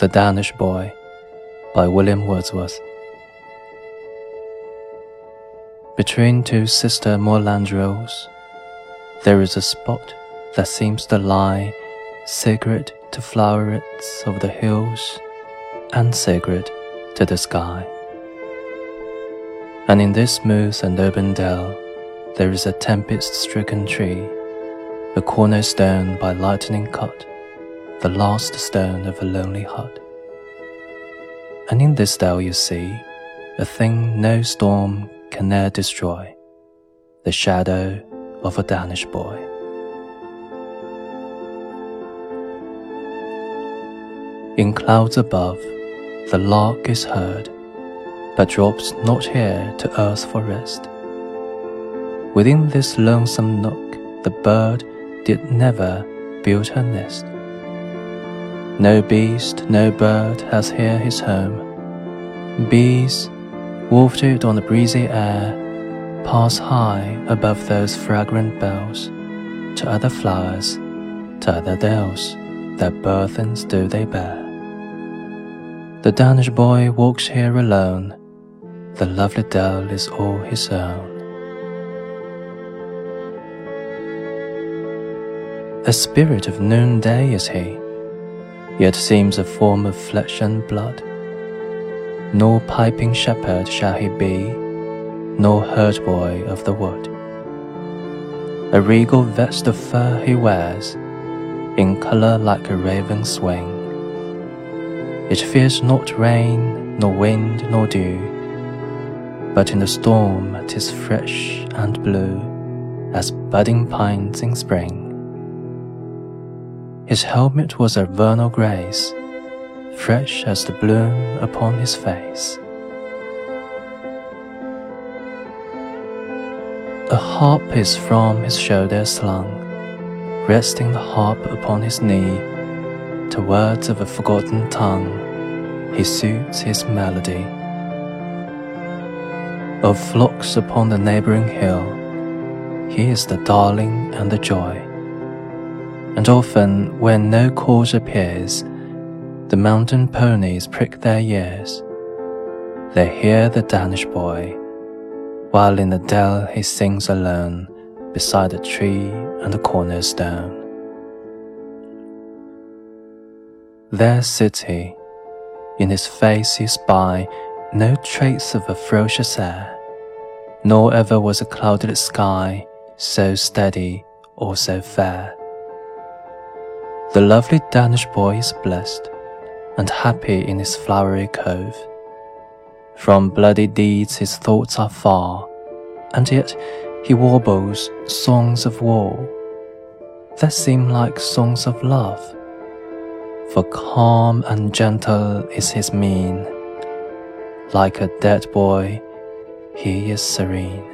The Danish Boy by William Wordsworth. Between two sister moorland rills, there is a spot that seems to lie sacred to flowerets of the hills and sacred to the sky. And in this smooth and open dell, there is a tempest stricken tree, a cornerstone by lightning cut the last stone of a lonely hut. And in this dell you see a thing no storm can e'er destroy, the shadow of a Danish boy. In clouds above, the lark is heard, but drops not here to earth for rest. Within this lonesome nook, the bird did never build her nest. No beast, no bird has here his home. Bees, wafted on the breezy air, pass high above those fragrant bells to other flowers, to other dells, their burthens do they bear. The Danish boy walks here alone, the lovely dell is all his own. A spirit of noonday is he yet seems a form of flesh and blood. Nor piping shepherd shall he be, nor herd boy of the wood. A regal vest of fur he wears, in colour like a raven's wing. It fears not rain, nor wind, nor dew, but in the storm 'tis fresh and blue as budding pines in spring. His helmet was a vernal grace, fresh as the bloom upon his face. A harp is from his shoulder slung, resting the harp upon his knee. To words of a forgotten tongue, he suits his melody. Of flocks upon the neighboring hill, he is the darling and the joy and often when no cause appears, the mountain ponies prick their ears. They hear the Danish boy, while in the dell he sings alone beside a tree and a cornerstone. There sits he, in his face you spy no trace of a ferocious air, nor ever was a clouded sky so steady or so fair. The lovely Danish boy is blessed and happy in his flowery cove. From bloody deeds his thoughts are far, and yet he warbles songs of war that seem like songs of love. For calm and gentle is his mien, like a dead boy, he is serene.